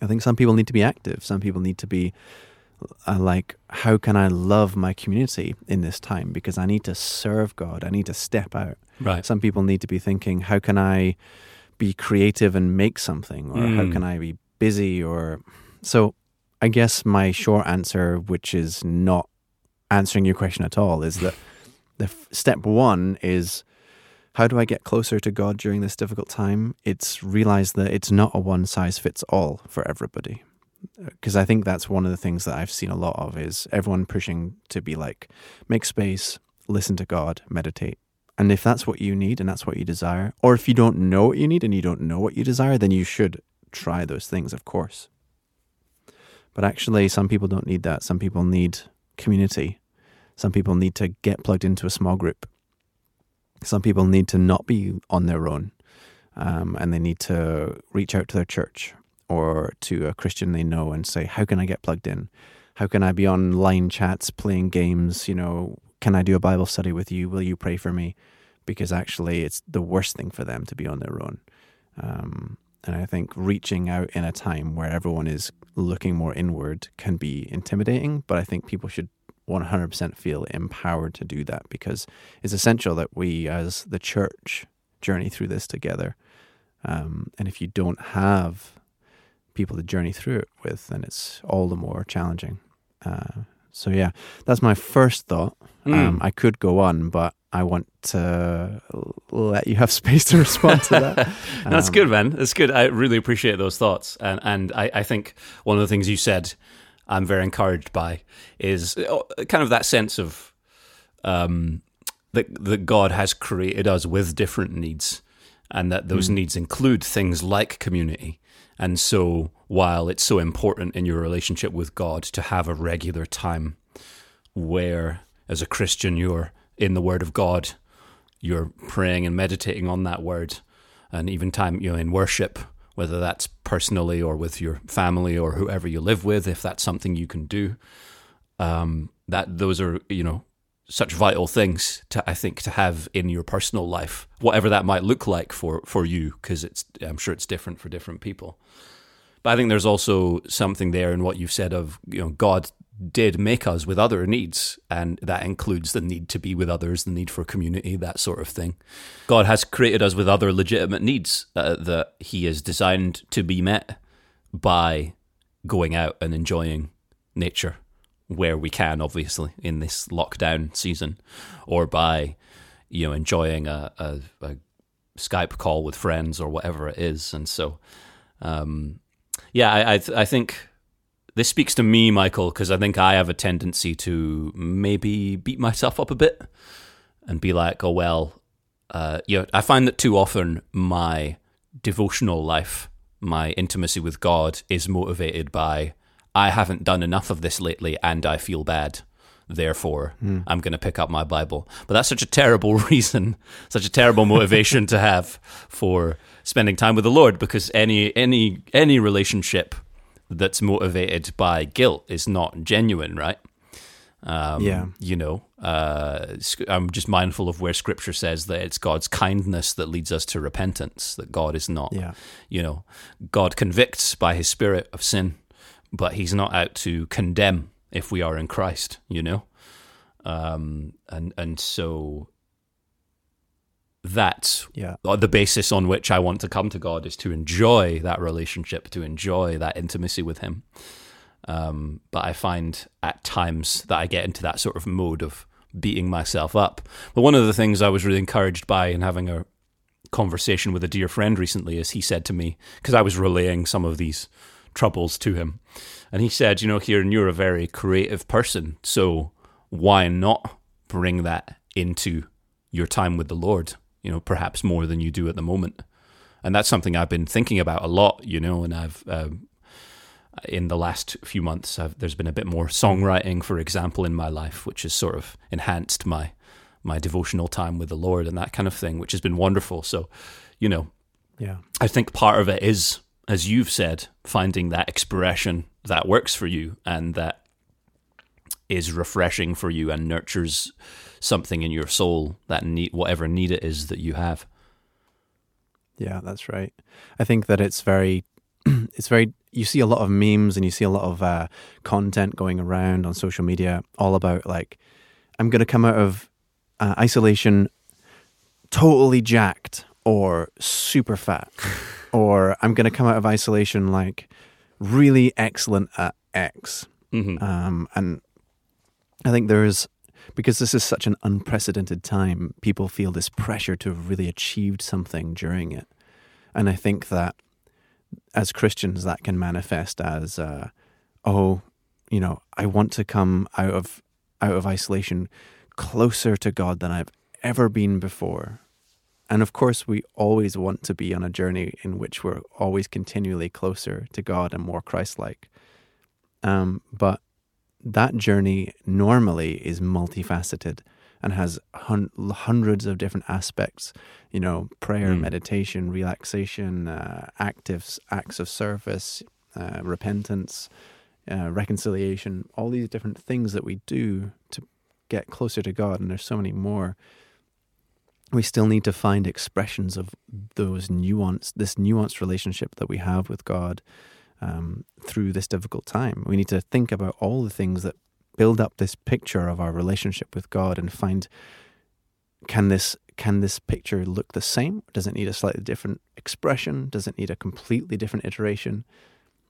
I think some people need to be active. Some people need to be uh, like, how can I love my community in this time? Because I need to serve God. I need to step out. Right. Some people need to be thinking, how can I be creative and make something? Or how Mm. can I be busy? Or so I guess my short answer, which is not answering your question at all, is that the f- step one is how do I get closer to God during this difficult time? It's realize that it's not a one size fits all for everybody. Uh, because I think that's one of the things that I've seen a lot of is everyone pushing to be like, make space, listen to God, meditate. And if that's what you need and that's what you desire, or if you don't know what you need and you don't know what you desire, then you should try those things, of course. But actually, some people don't need that. Some people need community. Some people need to get plugged into a small group. Some people need to not be on their own um, and they need to reach out to their church or to a Christian they know and say, How can I get plugged in? How can I be on line chats, playing games? You know, can I do a Bible study with you? Will you pray for me? Because actually, it's the worst thing for them to be on their own. Um, and I think reaching out in a time where everyone is looking more inward can be intimidating, but I think people should 100% feel empowered to do that because it's essential that we, as the church, journey through this together. Um, and if you don't have people to journey through it with, then it's all the more challenging. Uh, so, yeah, that's my first thought. Mm. Um, I could go on, but I want to let you have space to respond to that. That's Um, good, man. That's good. I really appreciate those thoughts, and and I, I think one of the things you said, I'm very encouraged by, is uh, kind of that sense of um, that that God has created us with different needs, and that those needs include things like community. And so, while it's so important in your relationship with God to have a regular time where, as a Christian, you're in the Word of God, you're praying and meditating on that Word, and even time you know in worship, whether that's personally or with your family or whoever you live with, if that's something you can do. Um, that those are you know such vital things to I think to have in your personal life, whatever that might look like for for you, because it's I'm sure it's different for different people. But I think there's also something there in what you've said of you know God did make us with other needs, and that includes the need to be with others, the need for community, that sort of thing. God has created us with other legitimate needs uh, that He is designed to be met by going out and enjoying nature where we can, obviously, in this lockdown season, or by you know enjoying a, a, a Skype call with friends or whatever it is. And so, um, yeah, I I, th- I think this speaks to me, Michael, because I think I have a tendency to maybe beat myself up a bit and be like, oh well, uh, you know, I find that too often my devotional life, my intimacy with God, is motivated by I haven't done enough of this lately and I feel bad. Therefore, mm. I'm going to pick up my Bible. But that's such a terrible reason, such a terrible motivation to have for spending time with the Lord because any any any relationship that's motivated by guilt is not genuine, right? Um, yeah. You know, uh, I'm just mindful of where scripture says that it's God's kindness that leads us to repentance, that God is not, yeah. you know, God convicts by his spirit of sin, but he's not out to condemn if we are in Christ, you know? Um, and, and so that's yeah. the basis on which I want to come to God is to enjoy that relationship, to enjoy that intimacy with Him. Um, but I find at times that I get into that sort of mode of beating myself up. But one of the things I was really encouraged by in having a conversation with a dear friend recently is he said to me, because I was relaying some of these troubles to him, and he said, You know, Kieran, you're a very creative person, so why not bring that into your time with the Lord? You know, perhaps more than you do at the moment. And that's something I've been thinking about a lot, you know, and I've, um, in the last few months, I've, there's been a bit more songwriting, for example, in my life, which has sort of enhanced my, my devotional time with the Lord and that kind of thing, which has been wonderful. So, you know, yeah, I think part of it is, as you've said, finding that expression that works for you and that is refreshing for you and nurtures something in your soul that need whatever need it is that you have. Yeah, that's right. I think that it's very, it's very. You see a lot of memes and you see a lot of uh, content going around on social media, all about like, I'm going to come out of uh, isolation totally jacked or super fat, or I'm going to come out of isolation like really excellent at X. Mm-hmm. Um, and I think there is because this is such an unprecedented time, people feel this pressure to have really achieved something during it. And I think that as Christians, that can manifest as, uh, oh, you know, I want to come out of out of isolation closer to God than I've ever been before. And of course, we always want to be on a journey in which we're always continually closer to God and more Christ-like. Um, but that journey normally is multifaceted and has hun- hundreds of different aspects. You know, prayer, mm. meditation, relaxation, uh, active acts of service, uh, repentance, uh, reconciliation. All these different things that we do to get closer to God, and there's so many more. We still need to find expressions of those nuance, this nuanced relationship that we have with God um, through this difficult time. We need to think about all the things that build up this picture of our relationship with God and find can this can this picture look the same? Does it need a slightly different expression? Does it need a completely different iteration?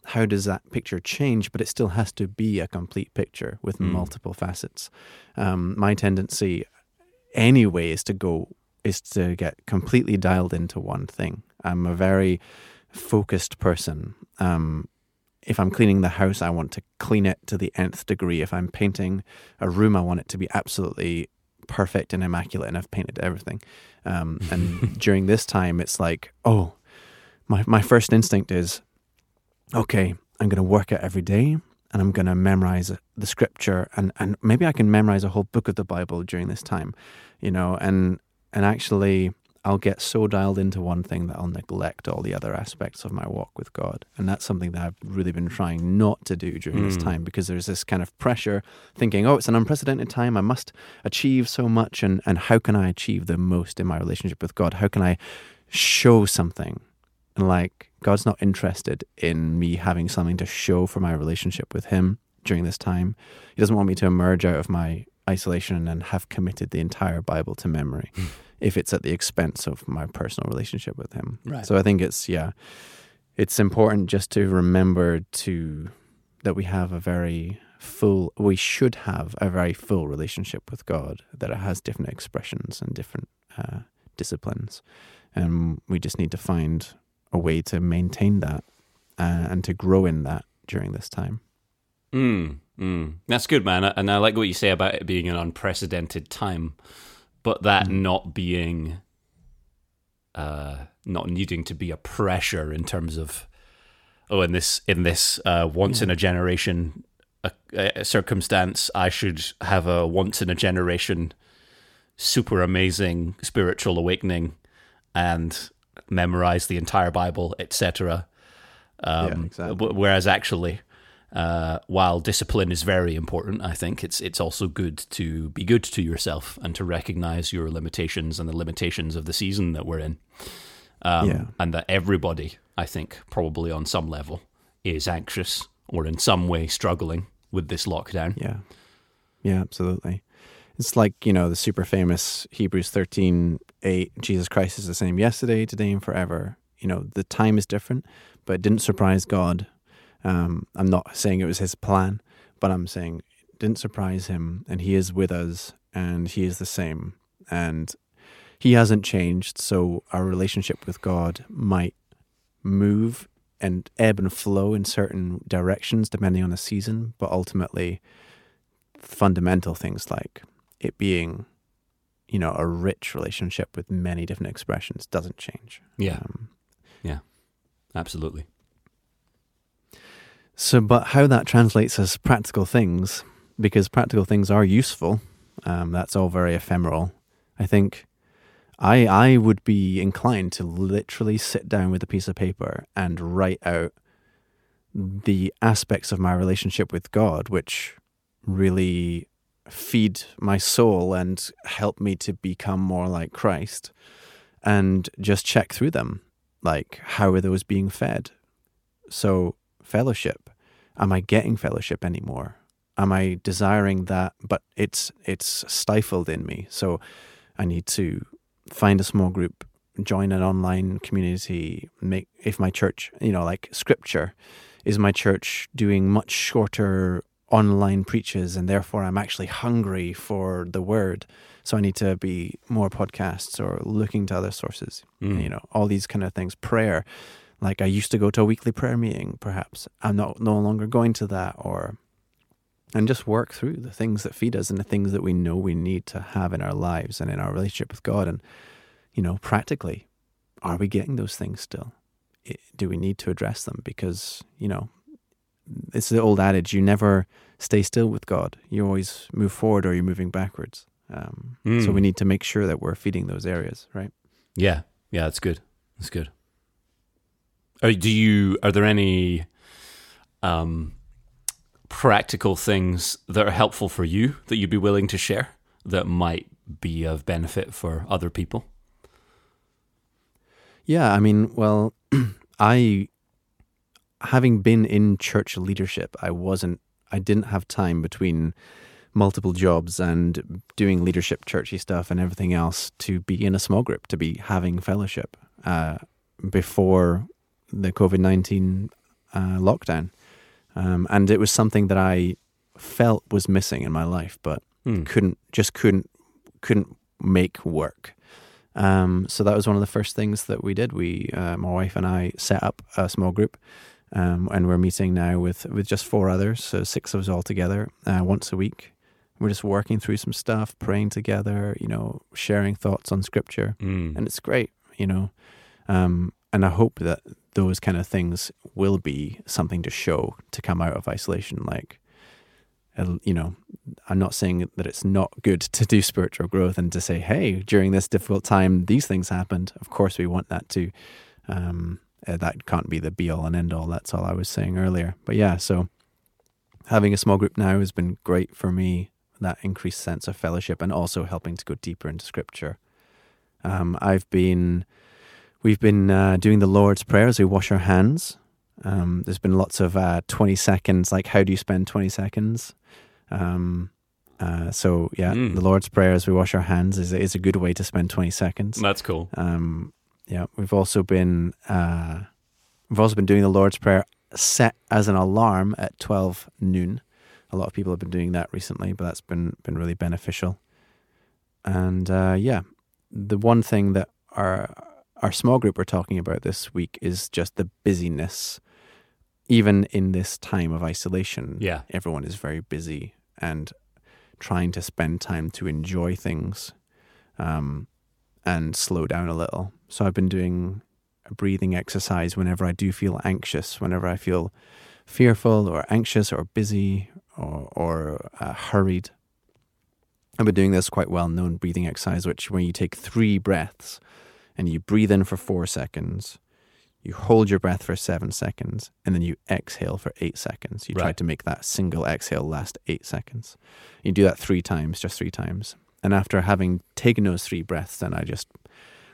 How does that picture change? But it still has to be a complete picture with mm. multiple facets. Um, my tendency, anyway, is to go is to get completely dialed into one thing. I'm a very focused person. Um, if I'm cleaning the house, I want to clean it to the nth degree. If I'm painting a room, I want it to be absolutely perfect and immaculate, and I've painted everything. Um, and during this time, it's like, oh, my my first instinct is, okay, I'm going to work it every day, and I'm going to memorize the scripture, and and maybe I can memorize a whole book of the Bible during this time, you know, and and actually I'll get so dialed into one thing that I'll neglect all the other aspects of my walk with God. And that's something that I've really been trying not to do during mm. this time because there's this kind of pressure thinking, oh, it's an unprecedented time. I must achieve so much. And, and how can I achieve the most in my relationship with God? How can I show something? And like, God's not interested in me having something to show for my relationship with Him during this time. He doesn't want me to emerge out of my isolation and have committed the entire Bible to memory hmm. If it's at the expense of my personal relationship with Him. Right. So I think it's, yeah, it's important just to remember to that we have a very full, we should have a very full relationship with God, that it has different expressions and different uh, disciplines. And we just need to find a way to maintain that uh, and to grow in that during this time. Mm, mm. That's good, man. And I like what you say about it being an unprecedented time, but that mm. not being, uh, not needing to be a pressure in terms of, oh, in this in this uh, once yeah. in a generation a, a circumstance, I should have a once in a generation super amazing spiritual awakening and memorize the entire Bible, etc. Um, yeah, exactly. Whereas actually, uh, while discipline is very important, I think it's it's also good to be good to yourself and to recognize your limitations and the limitations of the season that we're in. Um, yeah. And that everybody, I think, probably on some level, is anxious or in some way struggling with this lockdown. Yeah. Yeah, absolutely. It's like, you know, the super famous Hebrews 13 8, Jesus Christ is the same yesterday, today, and forever. You know, the time is different, but it didn't surprise God um, I'm not saying it was his plan, but I'm saying it didn't surprise him, and he is with us, and he is the same, and he hasn't changed. So our relationship with God might move and ebb and flow in certain directions depending on the season, but ultimately, fundamental things like it being you know a rich relationship with many different expressions doesn't change. Yeah. Um, yeah. Absolutely so, but how that translates as practical things, because practical things are useful, um, that's all very ephemeral. I think I I would be inclined to literally sit down with a piece of paper and write out the aspects of my relationship with God, which really feed my soul and help me to become more like Christ, and just check through them. Like, how are those being fed? So, fellowship. Am I getting fellowship anymore? Am I desiring that, but it's it's stifled in me? So I need to find a small group, join an online community, make if my church, you know, like scripture, is my church doing much shorter online preaches and therefore I'm actually hungry for the word. So I need to be more podcasts or looking to other sources. Mm. You know, all these kind of things. Prayer like I used to go to a weekly prayer meeting, perhaps. I'm not no longer going to that or and just work through the things that feed us and the things that we know we need to have in our lives and in our relationship with God. And, you know, practically, are we getting those things still? Do we need to address them? Because, you know, it's the old adage you never stay still with God. You always move forward or you're moving backwards. Um, mm. So hmm. we need to make sure that we're feeding those areas, right? Yeah. Yeah, that's good. That's good. Are, do you? Are there any um, practical things that are helpful for you that you'd be willing to share that might be of benefit for other people? Yeah, I mean, well, I having been in church leadership, I wasn't I didn't have time between multiple jobs and doing leadership churchy stuff and everything else to be in a small group, to be having fellowship uh, before the COVID 19 uh, lockdown. Um, and it was something that I felt was missing in my life, but mm. couldn't, just couldn't, couldn't make work. Um, so that was one of the first things that we did. We, uh, my wife and I, set up a small group, um, and we're meeting now with with just four others, so six of us all together uh, once a week. We're just working through some stuff, praying together, you know, sharing thoughts on scripture, mm. and it's great, you know. Um, and I hope that those kind of things will be something to show to come out of isolation. Like, you know, I'm not saying that it's not good to do spiritual growth and to say, hey, during this difficult time, these things happened. Of course, we want that too. Um, uh, that can't be the be all and end all. That's all I was saying earlier. But yeah, so having a small group now has been great for me. That increased sense of fellowship and also helping to go deeper into scripture. Um, I've been, we've been uh, doing the Lord's Prayer as we wash our hands. Um, there's been lots of uh, 20 seconds, like how do you spend 20 seconds? Um, uh, so yeah, Mm. the Lord's Prayer as we wash our hands is is a good way to spend 20 seconds. That's cool. Um, yeah, we've also been uh, we've also been doing the Lord's Prayer set as an alarm at 12 noon. A lot of people have been doing that recently, but that's been been really beneficial. And uh, yeah, the one thing that our our small group are talking about this week is just the busyness. Even in this time of isolation, Yeah. everyone is very busy and trying to spend time to enjoy things um, and slow down a little. So I've been doing a breathing exercise whenever I do feel anxious, whenever I feel fearful or anxious or busy or, or uh, hurried. I've been doing this quite well known breathing exercise, which when you take three breaths and you breathe in for four seconds, you hold your breath for seven seconds, and then you exhale for eight seconds. You try to make that single exhale last eight seconds. You do that three times, just three times. And after having taken those three breaths, then I just,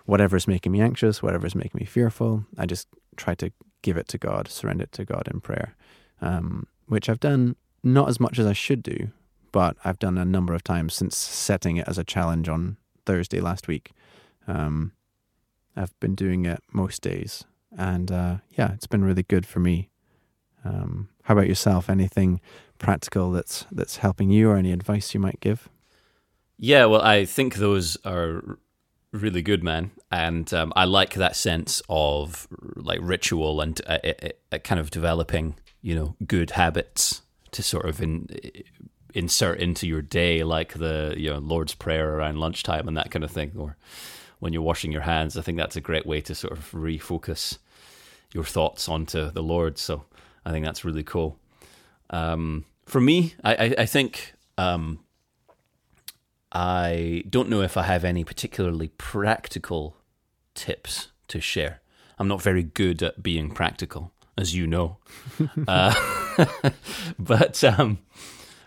whatever's making me anxious, whatever's making me fearful, I just try to give it to God, surrender it to God in prayer, um, which I've done not as much as I should do, but I've done a number of times since setting it as a challenge on Thursday last week. Um, I've been doing it most days, and uh, yeah, it's been really good for me. Um, how about yourself? Anything practical that's that's helping you, or any advice you might give? Yeah, well, I think those are really good, man, and um, I like that sense of like ritual and uh, it, it, kind of developing, you know, good habits to sort of in, insert into your day, like the you know Lord's Prayer around lunchtime and that kind of thing, or when you're washing your hands. I think that's a great way to sort of refocus your thoughts onto the Lord. So I think that's really cool. Um, for me, I, I, I think. Um, I don't know if I have any particularly practical tips to share. I'm not very good at being practical, as you know. uh, but um,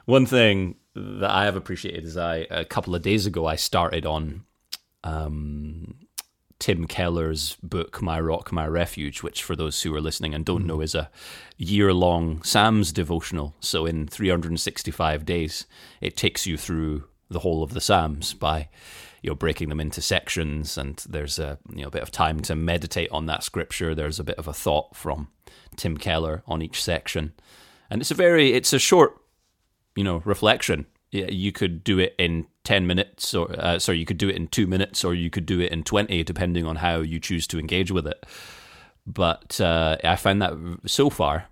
one thing that I have appreciated is I a couple of days ago I started on um, Tim Keller's book "My Rock, My Refuge," which, for those who are listening and don't know, is a year-long Psalms devotional. So, in 365 days, it takes you through the whole of the Psalms by you know breaking them into sections, and there's a you know a bit of time to meditate on that scripture. There's a bit of a thought from Tim Keller on each section, and it's a very it's a short you know reflection. You could do it in ten minutes, or uh, sorry, you could do it in two minutes, or you could do it in twenty, depending on how you choose to engage with it. But uh, I find that so far,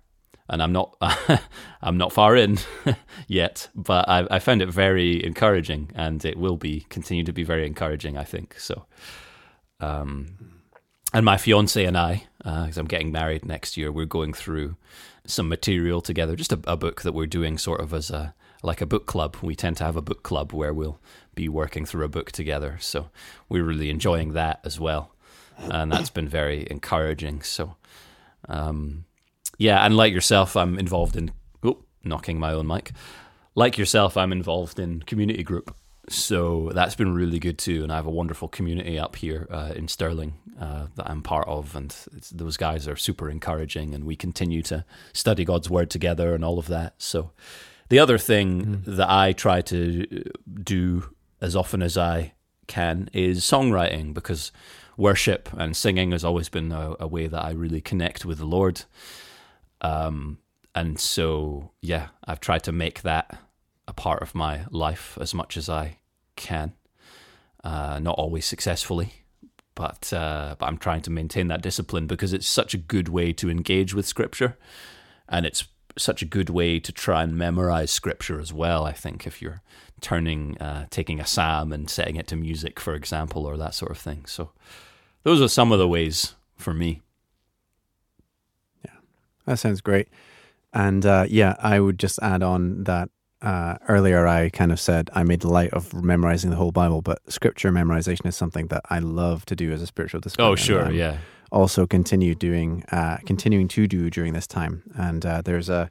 and I'm not I'm not far in yet, but I, I found it very encouraging, and it will be continue to be very encouraging. I think so. Um, and my fiance and I, because I'm getting married next year, we're going through some material together, just a, a book that we're doing sort of as a like a book club. We tend to have a book club where we'll be working through a book together. So we're really enjoying that as well, and that's been very encouraging. So, um, yeah, and like yourself, I'm involved in oh, knocking my own mic. Like yourself, I'm involved in community group. So that's been really good too, and I have a wonderful community up here uh, in Stirling uh, that I'm part of, and those guys are super encouraging, and we continue to study God's word together and all of that. So the other thing that I try to do as often as I can is songwriting because worship and singing has always been a, a way that I really connect with the Lord. Um, and so, yeah, I've tried to make that a part of my life as much as I can. Uh, not always successfully, but uh, but I'm trying to maintain that discipline because it's such a good way to engage with Scripture, and it's such a good way to try and memorize Scripture as well. I think if you're turning, uh, taking a psalm and setting it to music, for example, or that sort of thing. So those are some of the ways for me. Yeah, that sounds great. And uh, yeah, I would just add on that uh, earlier I kind of said I made light of memorizing the whole Bible, but scripture memorization is something that I love to do as a spiritual discipline. Oh, sure, um, yeah. Also, continue doing, uh, continuing to do during this time. And uh, there's a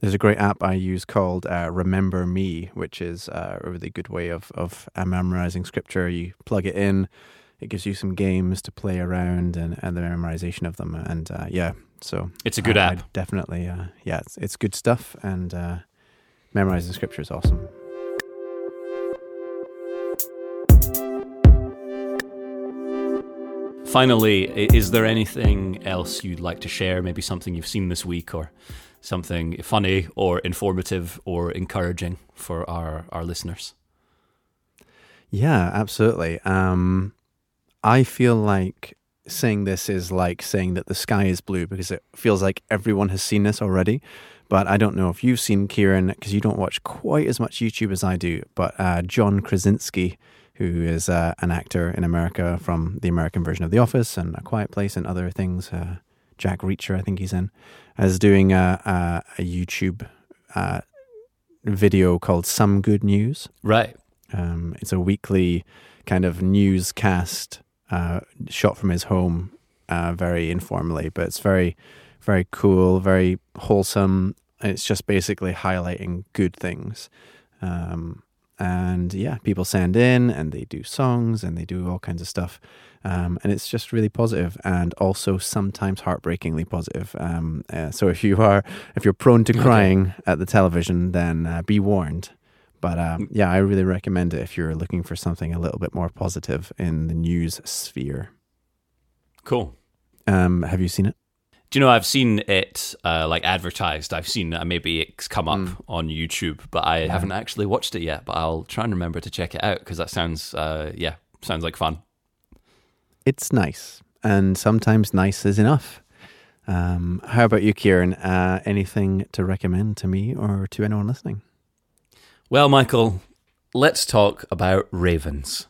there's a great app I use called uh, Remember Me, which is uh, a really good way of of uh, memorizing scripture. You plug it in, it gives you some games to play around and, and the memorization of them. And uh, yeah, so It's a good I- I app. definitely, uh, yeah, it's, it's good stuff. And uh, memorizing scripture is awesome. Finally, is there anything else you'd like to share? Maybe something you've seen this week or something funny or informative or encouraging for our, our listeners? Yeah, absolutely. Um, I feel like saying this is like saying that the sky is blue because it feels like everyone has seen this already. But I don't know if you've seen Kieran because you don't watch quite as much YouTube as I do. But uh, John Krasinski, who is uh, an actor in America from the American version of The Office and A Quiet Place and other things, uh, Jack Reacher, I think he's in, is doing a, a, a YouTube uh, video called Some Good News. Right. Um, it's a weekly kind of newscast uh, shot from his home, uh, very informally, but it's very, very cool, very wholesome. It's just basically highlighting good things. Um, and yeah, people send in and they do songs and they do all kinds of stuff. Um, and it's just really positive and also sometimes heartbreakingly positive. Um, uh, so if you are, if you're prone to crying at the television, then uh, be warned. But um, yeah, I really recommend it if you're looking for something a little bit more positive in the news sphere. Cool. Um, have you seen it? Do you know I've seen it uh, like advertised? I've seen uh, maybe it's come up Mm. on YouTube, but I haven't actually watched it yet. But I'll try and remember to check it out because that sounds, uh, yeah, sounds like fun. It's nice, and sometimes nice is enough. Um, how about you, Kieran? Uh, anything to recommend to me or to anyone listening? Well, Michael, let's talk about ravens.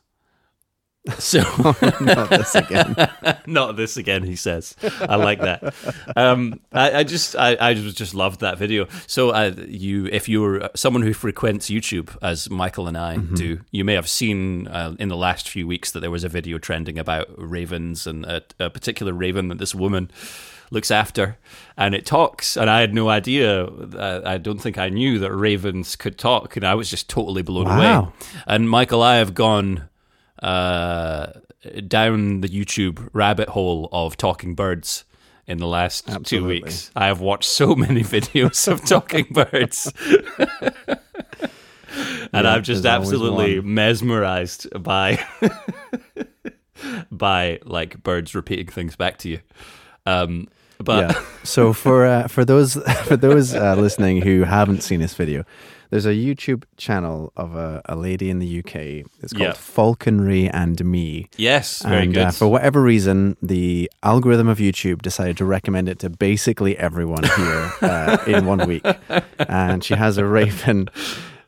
So, Not this again. not this again, he says. I like that. Um, I, I just, I, I just, loved that video. So, uh, you, if you're someone who frequents YouTube, as Michael and I do, you may have seen uh, in the last few weeks that there was a video trending about ravens and a, a particular raven that this woman looks after, and it talks. And I had no idea. Uh, I don't think I knew that ravens could talk, and I was just totally blown away. And Michael, I have gone uh, down the YouTube rabbit hole of talking birds in the last two weeks. I have watched so many videos of talking birds. and Yeah, I'm just absolutely mesmerized by by like birds repeating things back to you. Um, but yeah. So for uh, for those for those uh, listening who haven't seen this video, there's a YouTube channel of a, a lady in the UK. It's called Yeah. Falconry and Me. yes, very and good. Uh, for whatever reason, the algorithm of YouTube decided to recommend it to basically everyone here uh, in one week. And she has a raven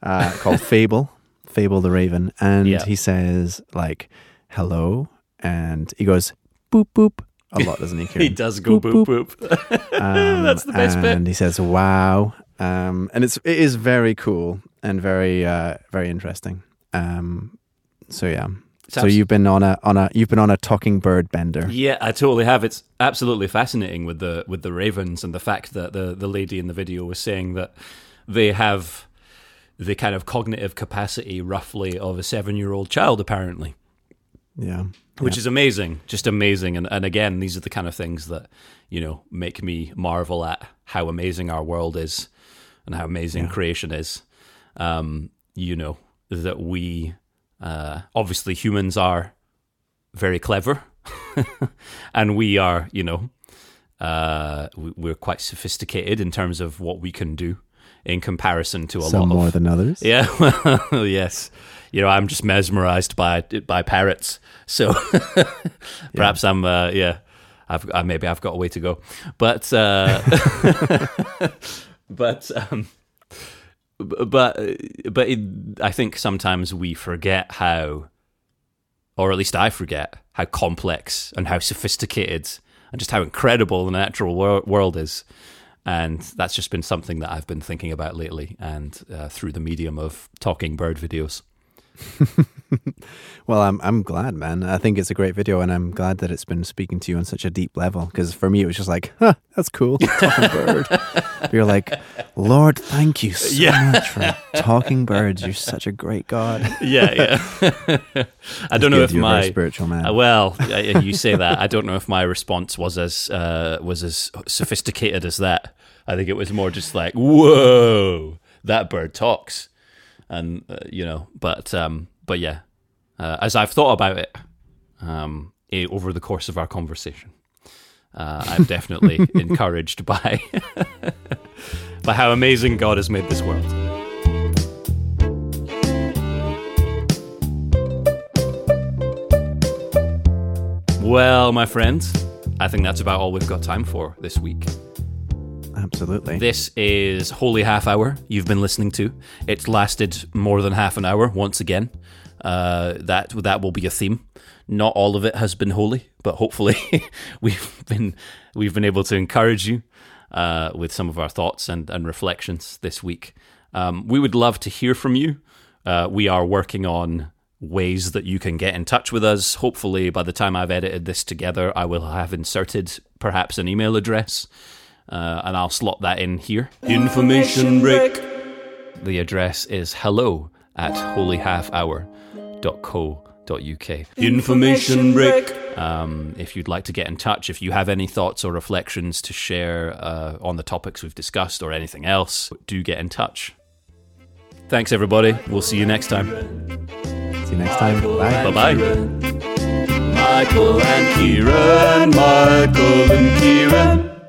uh, called Fable, Fable the Raven, and Yeah. he says like "hello," and he goes "boop boop" a lot, doesn't he? he does go boop boop. Um, That's the best bit. and he says "wow," um, and it's it is very cool and very uh, very interesting. Um, so yeah. It's So abs- you've been on a on a you've been on a talking bird bender. Yeah, I totally have. It's absolutely fascinating with the with the ravens and the fact that the the lady in the video was saying that they have the kind of cognitive capacity roughly of a seven year old child apparently. Yeah. Which is amazing, just amazing, and and again, these are the kind of things that you know make me marvel at how amazing our world is, and how amazing creation is. Um, you know that we uh, obviously humans are very clever, and we are, you know, uh, we- we're quite sophisticated in terms of what we can do in comparison to a Some lot more of than others. yeah, well, yes. You know, I'm just mesmerized by by parrots. So perhaps I'm, uh, yeah, I've uh, maybe I've got a way to go, but uh, but um, but but it, I think sometimes we forget how, or at least I forget how complex and how sophisticated and just how incredible the natural wor- world is. And that's just been something that I've been thinking about lately, and uh, through the medium of talking bird videos. well, I'm I'm glad, man. I think it's a great video, and I'm glad that it's been speaking to you on such a deep level. Because for me, it was just like, huh, that's cool, talking bird. You're like, Lord, thank you so Yeah. much for talking birds. You're such a great God. Yeah, yeah. I don't know if you're a very my spiritual man. Uh, well, you say that. I don't know if my response was as uh, was as sophisticated as that. I think it was more just like, "Whoa, that bird talks," and uh, you know. But um, but yeah, uh, as I've thought about it um, eh, over the course of our conversation, uh, I'm definitely encouraged by by how amazing God has made this world. Well, my friends, I think that's about all we've got time for this week. Absolutely. This is Holy Half Hour you've been listening to. It's lasted more than half an hour once again. Uh, that that will be a theme. Not all of it has been holy, but hopefully we've been we've been able to encourage you uh, with some of our thoughts and, and reflections this week. Um, we would love to hear from you. Uh, we are working on ways that you can get in touch with us. Hopefully, by the time I've edited this together, I will have inserted perhaps an email address, uh, and I'll slot that in here. Information break. The address is hello at holyhalfhour.co.uk. Information break. Um, if you'd like to get in touch, if you have any thoughts or reflections to share uh, on the topics we've discussed or anything else, do get in touch. Thanks, everybody. We'll see you next time. See you next time. Bye. Bye bye. Michael and Kieran, Michael and Kieran.